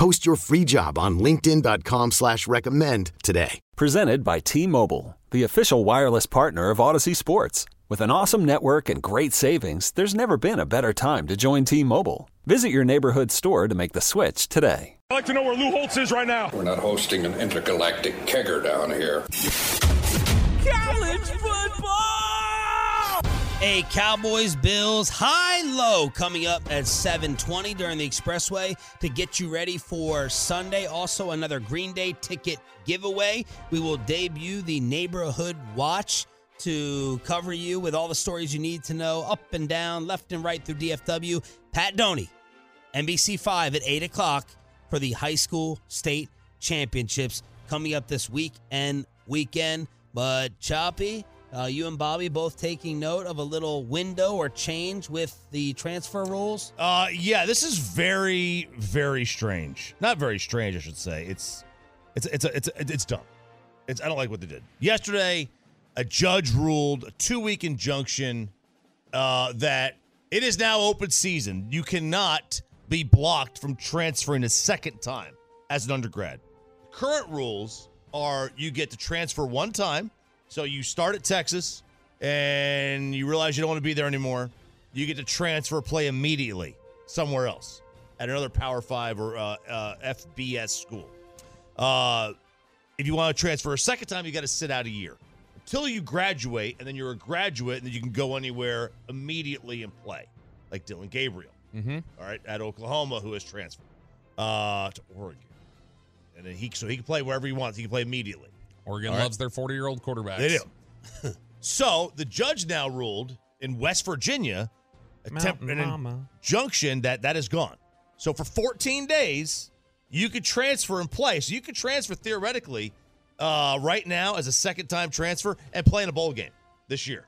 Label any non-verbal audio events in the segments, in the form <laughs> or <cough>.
Post your free job on linkedin.com slash recommend today. Presented by T-Mobile, the official wireless partner of Audacy Sports. With an awesome network and great savings, there's never been a better time to join T-Mobile. Visit your neighborhood store to make the switch today. I'd like to know where Lou Holtz is right now. We're not hosting an intergalactic kegger down here. College football! A Cowboys Bills high low coming up at 7:20 during the expressway to get you ready for Sunday. Also another Green Day ticket giveaway. We will debut the neighborhood watch to cover you with all the stories you need to know up and down, left and right through DFW. Pat Doney, NBC5 at 8 o'clock for the high school state championships coming up this week and weekend. But Choppy, uh, you and Bobby both taking note of a little window or change with the transfer rules. Uh, yeah, this is very, very strange. Not very strange, I should say. It's, it's, it's, a, it's, it's dumb. It's, I don't like what they did yesterday. A judge ruled a two-week injunction uh, that it is now open season. You cannot be blocked from transferring a second time as an undergrad. Current rules are you get to transfer one time. So you start at Texas and you realize you don't want to be there anymore. You get to transfer play immediately somewhere else at another Power Five or uh, uh, FBS school. Uh, if you want to transfer a second time, you got to sit out a year until you graduate, and then you're a graduate, and then you can go anywhere immediately and play, like Dillon Gabriel. Mm-hmm. All right, at Oklahoma, who has transferred uh, to Oregon, and then he so he can play wherever he wants. He can play immediately. Oregon All right. loves their 40 year old quarterbacks. They do. <laughs> so the judge now ruled in West Virginia, a temp- Mountain an injunction that that is gone. So for 14 days, you could transfer and play. So you could transfer theoretically uh, right now as a second time transfer and play in a bowl game this year.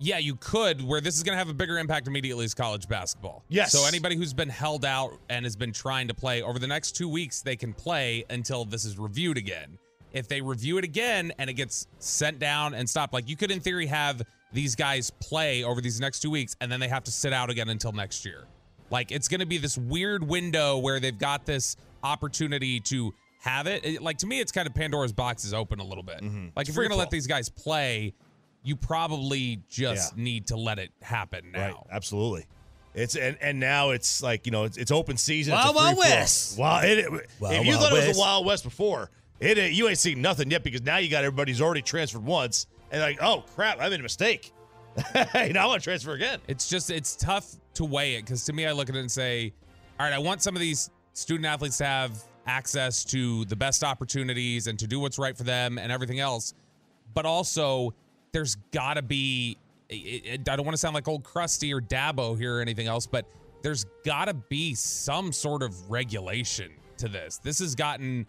Yeah, you could, where this is going to have a bigger impact immediately is college basketball. Yes. So anybody who's been held out and has been trying to play over the next two weeks, they can play until this is reviewed again. If they review it again and it gets sent down and stopped, like you could in theory have these guys play over these next two weeks and then they have to sit out again until next year. Like it's going to be this weird window where they've got this opportunity to have it. It- Like to me, it's kind of Pandora's box is open a little bit. Like Mm-hmm. It's if you're going to let these guys play, you probably just Yeah. need to let it happen now. Right, absolutely. It's and and now it's like you know it's, it's open season. it's a Wild, Wild. West. Wow, it, it- Wild, if you Wild thought it was West. a Wild West before, it you ain't seen nothing yet because now you got everybody who's already transferred once and like oh crap I made a mistake. <laughs> hey, now I want to transfer again. It's just it's tough to weigh it because to me, I look at it and say, all right, I want some of these student athletes to have access to the best opportunities and to do what's right for them and everything else, but also there's got to be. I don't want to sound like old Krusty or Dabo here or anything else, but there's got to be some sort of regulation to this. This has gotten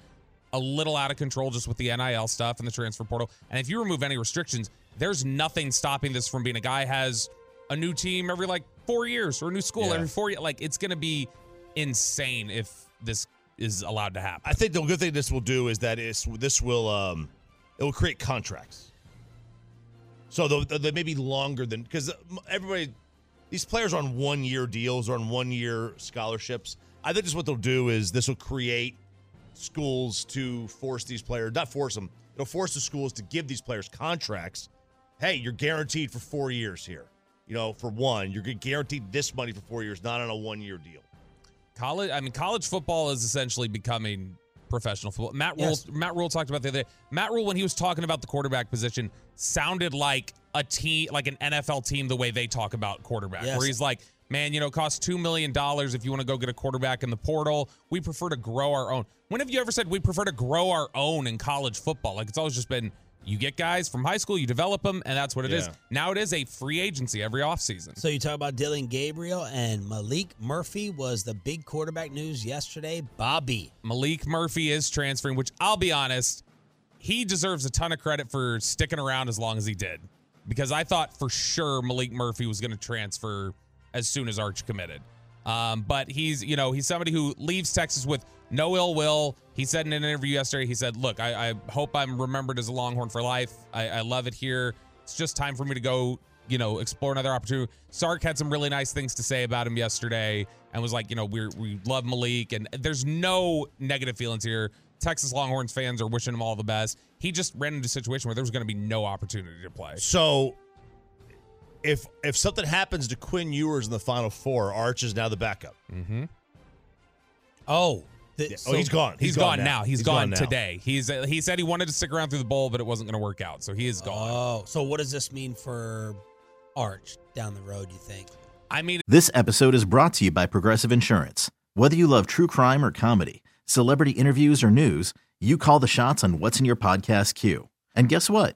a little out of control just with the NIL stuff and the transfer portal. And if you remove any restrictions, there's nothing stopping this from being a guy has a new team every like four years or a new school Yeah. every four years. Like it's gonna be insane if this is allowed to happen. I think the good thing this will do is that is this will um it will create contracts. So they they may be longer than because everybody these players are on one year deals or on one year scholarships. I think this what they'll do is this will create schools to force these players not force them. It'll force the schools to give these players contracts. Hey, you're guaranteed for four years here. You know, for one, you're guaranteed this money for four years, not on a one year deal. college I mean college football is essentially becoming professional football. Matt Rhule Yes. Matt Rhule talked about the other day. Matt Rhule when he was talking about the quarterback position sounded like a team like an NFL team the way they talk about quarterback. Yes. Where he's like, "Man, you know, it costs 2 million dollars if you want to go get a quarterback in the portal. We prefer to grow our own." When have you ever said we prefer to grow our own in college football? Like it's always just been you get guys from high school, you develop them, and that's what it is. Yeah. Now it is a free agency every offseason. So you talk about Dillon Gabriel and Maalik Murphy was the big quarterback news yesterday. Bobby. Maalik Murphy is transferring, which I'll be honest, he deserves a ton of credit for sticking around as long as he did because I thought for sure Maalik Murphy was going to transfer as soon as Arch committed. Um, but he's, you know, he's somebody who leaves Texas with no ill will. He said in an interview yesterday, he said, Look, I, I hope I'm remembered as a Longhorn for life. I, I love it here. It's just time for me to go, you know, explore another opportunity. Sark had some really nice things to say about him yesterday and was like, you know, we we love Malik. And there's no negative feelings here. Texas Longhorns fans are wishing him all the best. He just ran into a situation where there was going to be no opportunity to play. So if if something happens to Quinn Ewers in the final four, Arch is now the backup. Mm-hmm. Oh, the, Yeah. Oh, he's gone. he's gone, now. He's he's gone gone, now. today. He's uh, he said he wanted to stick around through the bowl, but it wasn't going to work out, so he is gone. Oh, so what does this mean for Arch down the road? You think? I mean, This episode is brought to you by Progressive Insurance. Whether you love true crime or comedy, celebrity interviews or news, you call the shots on what's in your podcast queue. And guess what?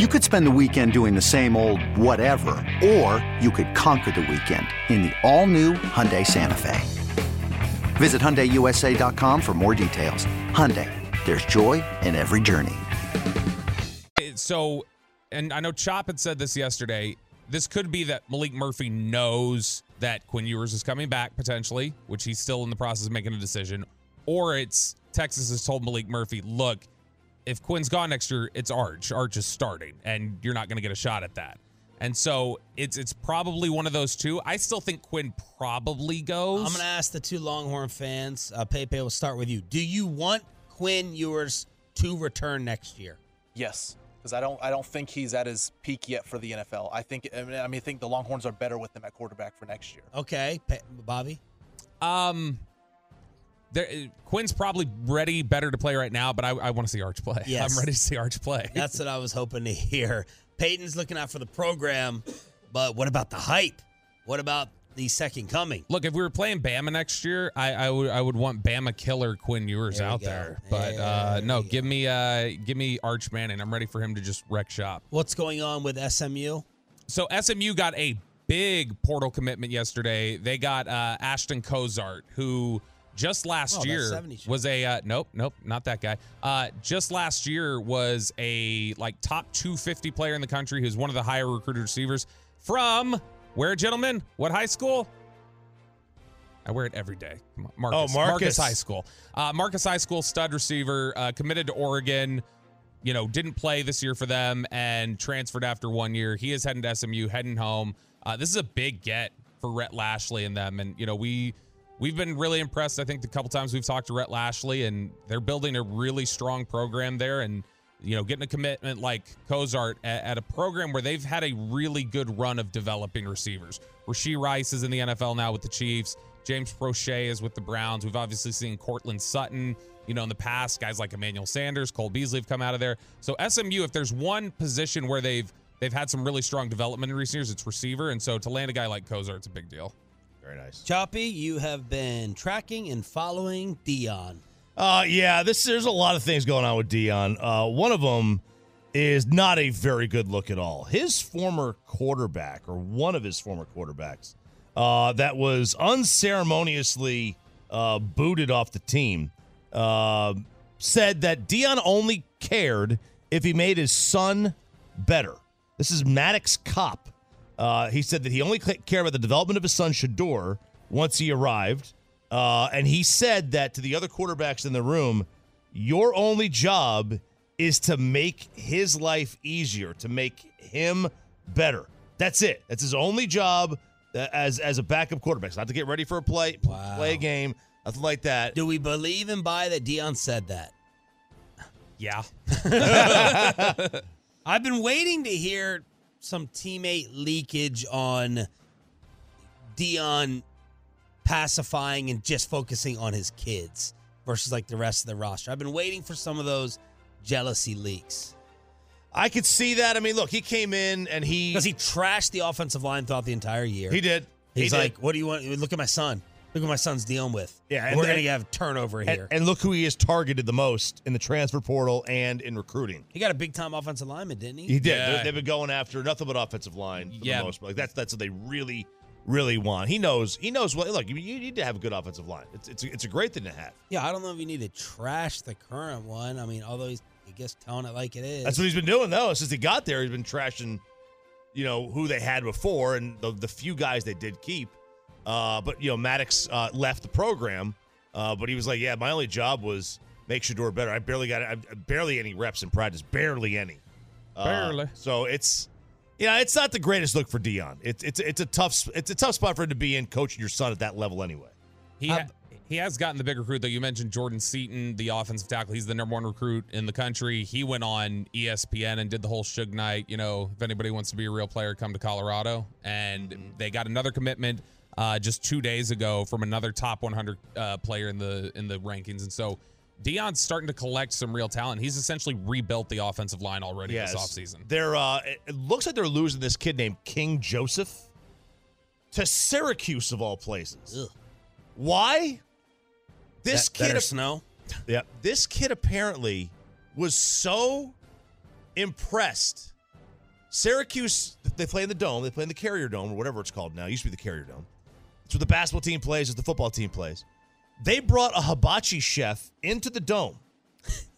You could spend the weekend doing the same old whatever, or you could conquer the weekend in the all-new Hyundai Santa Fe. Visit HyundaiUSA.com for more details. Hyundai, there's joy in every journey. so, and I know Chop had said this yesterday. This could be that Maalik Murphy knows that Quinn Ewers is coming back potentially, which he's still in the process of making a decision, or it's Texas has told Maalik Murphy, look, if Quinn's gone next year, it's Arch. Arch is starting, and you're not going to get a shot at that. And so it's it's probably one of those two. I still think Quinn probably goes. I'm going to ask the two Longhorn fans. Uh, Pepe, we'll start with you. Do you want Quinn Ewers to return next year? Yes, because I don't I don't think he's at his peak yet for the NFL. I think I mean I, mean, I think the Longhorns are better with him at quarterback for next year. Okay, Pe- Bobby. Um, there, Quinn's probably ready, better to play right now, but I, I want to see Arch play. <laughs> Yes. I'm ready to see Arch play. <laughs> That's what I was hoping to hear. Peyton's looking out for the program, but what about the hype? What about the second coming? Look, if we were playing Bama next year, I, I would I would want Bama killer Quinn Ewers There out there. But uh, no, give me uh give me Arch Manning. I'm ready for him to just wreck shop. What's going on with SMU? So SMU got a big portal commitment yesterday. They got uh, Ashton Cozart, who just last Oh, year was a uh, nope, nope, not that guy. Uh, just last year was a like top 250 player in the country, who's one of the higher recruited receivers from where, gentlemen? What high school? I wear it every day. Marcus, Oh, Marcus. High School. Uh, Marcus High School stud receiver, uh, committed to Oregon. You know, didn't play this year for them and transferred after one year. He is heading to SMU, heading home. Uh, this is a big get for Rhett Lashlee and them. And you know, we we've been really impressed. I think the couple times we've talked to Rhett Lashlee, and they're building a really strong program there. And you know, getting a commitment like Cozart at, at a program where they've had a really good run of developing receivers. Rashee Rice is in the NFL now with the Chiefs. James Proche is with the Browns. We've obviously seen Courtland Sutton, you know, in the past, guys like Emmanuel Sanders, Cole Beasley have come out of there. So SMU, if there's one position where they've they've had some really strong development in recent years, it's receiver. And so to land a guy like Kozar, it's a big deal. Very nice. Choppy, you have been tracking and following Deion. Uh, yeah, this there's a lot of things going on with Deion. Uh, one of them is not a very good look at all. His former quarterback, or one of his former quarterbacks, uh, that was unceremoniously uh, booted off the team, uh, said that Deion only cared if he made his son better. This is Maddox Kopp. Uh, he said that he only ca- cared about the development of his son Shedeur once he arrived. Uh, and he said that to the other quarterbacks in the room, your only job is to make his life easier, to make him better. That's it. That's his only job uh, as as a backup quarterback. It's not to get ready for a play, Wow. play a game, nothing like that. Do we believe and buy that Deion said that? Yeah. <laughs> I've been waiting to hear some teammate leakage on Deion pacifying and just focusing on his kids versus like the rest of the roster. I've been waiting for some of those jealousy leaks. I could see that. I mean, look, he came in and he Because he trashed the offensive line throughout the entire year. he did. He's he did. like, what do you want? Look at my son. Look what my son's dealing with. Yeah, and- we're going to have turnover and, here. and look who he has targeted the most in the transfer portal and in recruiting. he got a big time offensive lineman, didn't he? He did. Yeah. They- They've been going after nothing but offensive line for Yeah. the most part. Like that's that's what they really, really want. He knows. He knows what. Look, you, you need to have a good offensive line. It's it's a, it's a great thing to have. Yeah, I don't know if you need to trash the current one. I mean, although he's, I guess, telling it like it is. That's what he's been doing though. Since he got there, he's been trashing, you know, who they had before and the the few guys they did keep. Uh, but you know, Maddox uh, left the program. Uh, but he was like, yeah, my only job was make Shedeur better. I barely got I, barely any reps in practice, barely any. Uh, Barely. So it's. Yeah, it's not the greatest look for Deion. It's it's it's a tough it's a tough spot for him to be in coaching your son at that level anyway. He ha- he has gotten the big recruit though. You mentioned Jordan Seaton, the offensive tackle. He's the number one recruit in the country. He went on ESPN and did the whole Suge Knight. You know, if anybody wants to be a real player, come to Colorado. And they got another commitment uh, just two days ago from another top 100 uh, player in the in the rankings. And so Deion's starting to collect some real talent. He's essentially rebuilt the offensive line already this offseason. They're uh it- it looks like they're losing this kid named King Joseph to Syracuse of all places. Ugh. Why? This Be- better kid snow. Yeah, this kid apparently was so impressed. Syracuse, they play in the dome. They play in the Carrier Dome or whatever it's called now. It used to be the Carrier Dome. It's where the basketball team plays. It's the football team plays. They brought a hibachi chef into the dome,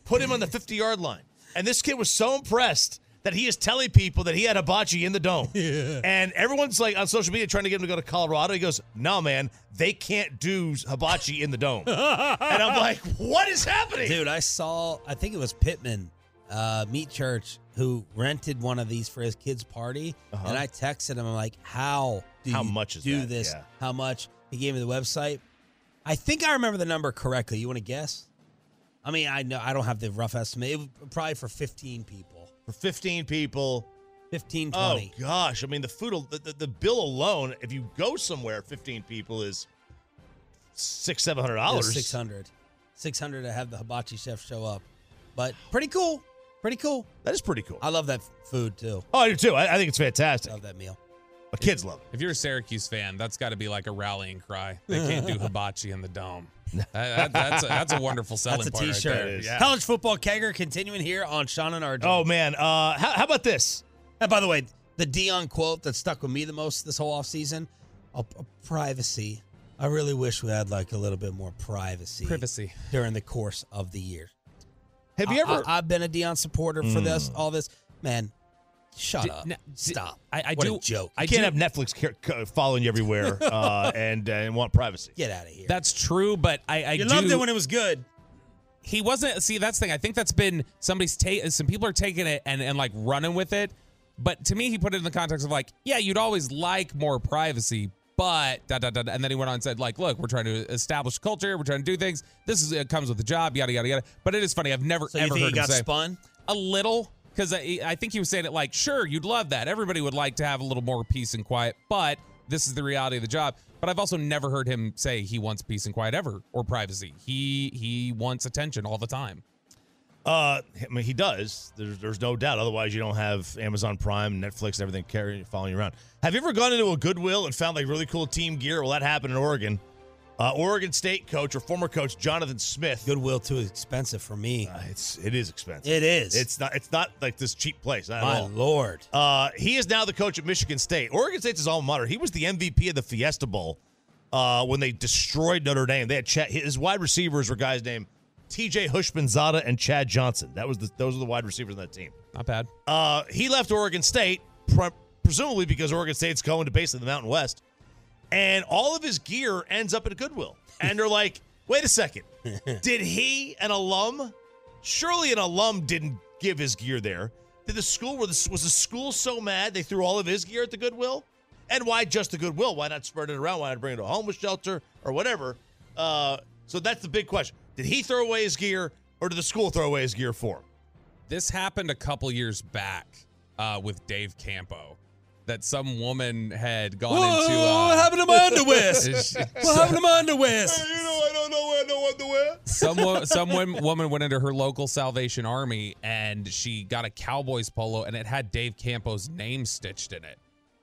put him on the 50 yard line, and this kid was so impressed that he is telling people that he had hibachi in the dome. <laughs> Yeah. And everyone's like on social media trying to get him to go to Colorado. He goes, "No, man, they can't do hibachi in the dome." <laughs> and I'm like, "What is happening?" Dude, I saw, I think it was Pittman, uh, Meat Church, who rented one of these for his kid's party. Uh-huh. And I texted him, I'm like, how do How much is do that? this? Yeah. How much? He gave me the website. I think I remember the number correctly. You want to guess? I mean, I know I don't have the rough estimate. Probably for 15 people. For 15 people. 15, Oh gosh, I mean the food, the, the, the bill alone, if you go somewhere, 15 people is six, seven hundred It was dollars. 600. 600 to have the hibachi chef show up. But pretty cool. Pretty cool. That is pretty cool. I love that food too. Oh, I do too. I, I think it's fantastic. I love that meal. My kids love it. If you're a Syracuse fan, that's got to be like a rallying cry. They can't do <laughs> hibachi in the dome. That- that- that's, a, that's a wonderful <laughs> selling That's a point right t-shirt. there. Yeah. College football kegger continuing here on Shan and RJ. Oh man, uh, how, how about this? And by the way, the Deion quote that stuck with me the most this whole offseason, uh, privacy. I really wish we had like a little bit more privacy, Privacy. during the course of the year. Have you I- ever? I, have been a Deion supporter for this, all this. Man, shut D- up. n- Stop. I- I what do- a joke. I you can't do- have Netflix following you everywhere <laughs> uh, and and want privacy. Get out of here. That's true, but I, I you do. loved it when it was good. he wasn't. See, that's the thing. I think that's been somebody's take. Some people are taking it and and like running with it. But to me, he put it in the context of like, yeah, you'd always like more privacy, but da da da. And then he went on and said like, look, we're trying to establish culture. We're trying to do things. This is it comes with the job. Yada yada yada. But it is funny. I've never So you ever think heard he him got say spun? a little because I, I think he was saying it like, sure, you'd love that. Everybody would like to have a little more peace and quiet, but this is the reality of the job. But I've also never heard him say he wants peace and quiet ever or privacy. He he wants attention all the time. Uh, I mean, he does. There's, there's no doubt. Otherwise, you don't have Amazon Prime, Netflix, and everything carrying, following you around. Have you ever gone into a Goodwill and found like really cool team gear? Well, that happened in Oregon. Uh, Oregon State coach or former coach Jonathan Smith. Goodwill too expensive for me. Uh, it's it is expensive. It is. It's not. It's not like this cheap place. My lord. Uh, he is now the coach at Michigan State. Oregon State's his alma mater. He was the MVP of the Fiesta Bowl uh, when they destroyed Notre Dame. They had Chad, his wide receivers were guys named T.J. Houshmandzadeh and Chad Johnson. That was the, those are the wide receivers on that team. Not bad. Uh, he left Oregon State pre- presumably because Oregon State's going to basically the Mountain West, and all of his gear ends up at a Goodwill. And they're like, "Wait a second, <laughs> did he, an alum? Surely an alum didn't give his gear there." Did the school was the, was the school so mad they threw all of his gear at the Goodwill? And why just the Goodwill? Why not spread it around? Why not bring it to a homeless shelter or whatever? Uh, so that's the big question. Did he throw away his gear or did the school throw away his gear for him? This happened a couple years back uh, with Dave Campo. That some woman had gone Whoa, into. Uh, what happened to my underwear? <laughs> she- what happened to my underwear? Hey, you know I don't know where no underwear. some <laughs> some woman went into her local Salvation Army and she got a Cowboys polo and it had Dave Campo's name stitched in it.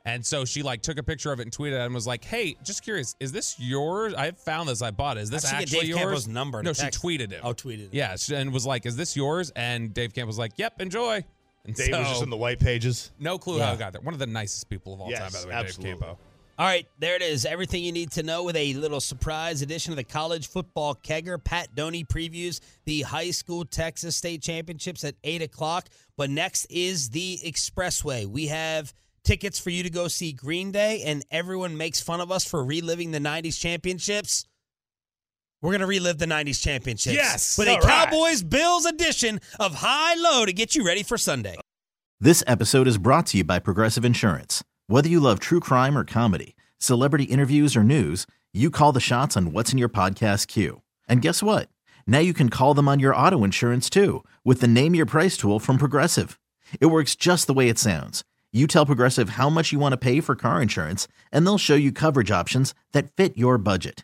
And so she like took a picture of it and tweeted it and was like, "Hey, just curious, is this yours? I found this. I bought it. Is this How'd get actually Dave yours?" Campo's number to No, she text? tweeted him. Oh, tweeted it. Yeah, and was like, "Is this yours?" And Dave Campo was like, "Yep, enjoy." And Dave was just in the white pages. no clue Yeah. how it got there. One of the nicest people of all time, by the way, absolutely. Dave Campo. All right, there it is. Everything you need to know with a little surprise edition of the college football kegger. Pat Doney previews the high school Texas state championships at 8 o'clock. But next is the Expressway. We have tickets for you to go see Green Day, and everyone makes fun of us for reliving the 90s championships. We're going to relive the 90s championships. Yes! With a All right. Cowboys Bills edition of High Low to get you ready for Sunday. This episode is brought to you by Progressive Insurance. Whether you love true crime or comedy, celebrity interviews or news, you call the shots on what's in your podcast queue. And guess what? Now you can call them on your auto insurance too with the Name Your Price tool from Progressive. It works just the way it sounds. You tell Progressive how much you want to pay for car insurance, and they'll show you coverage options that fit your budget.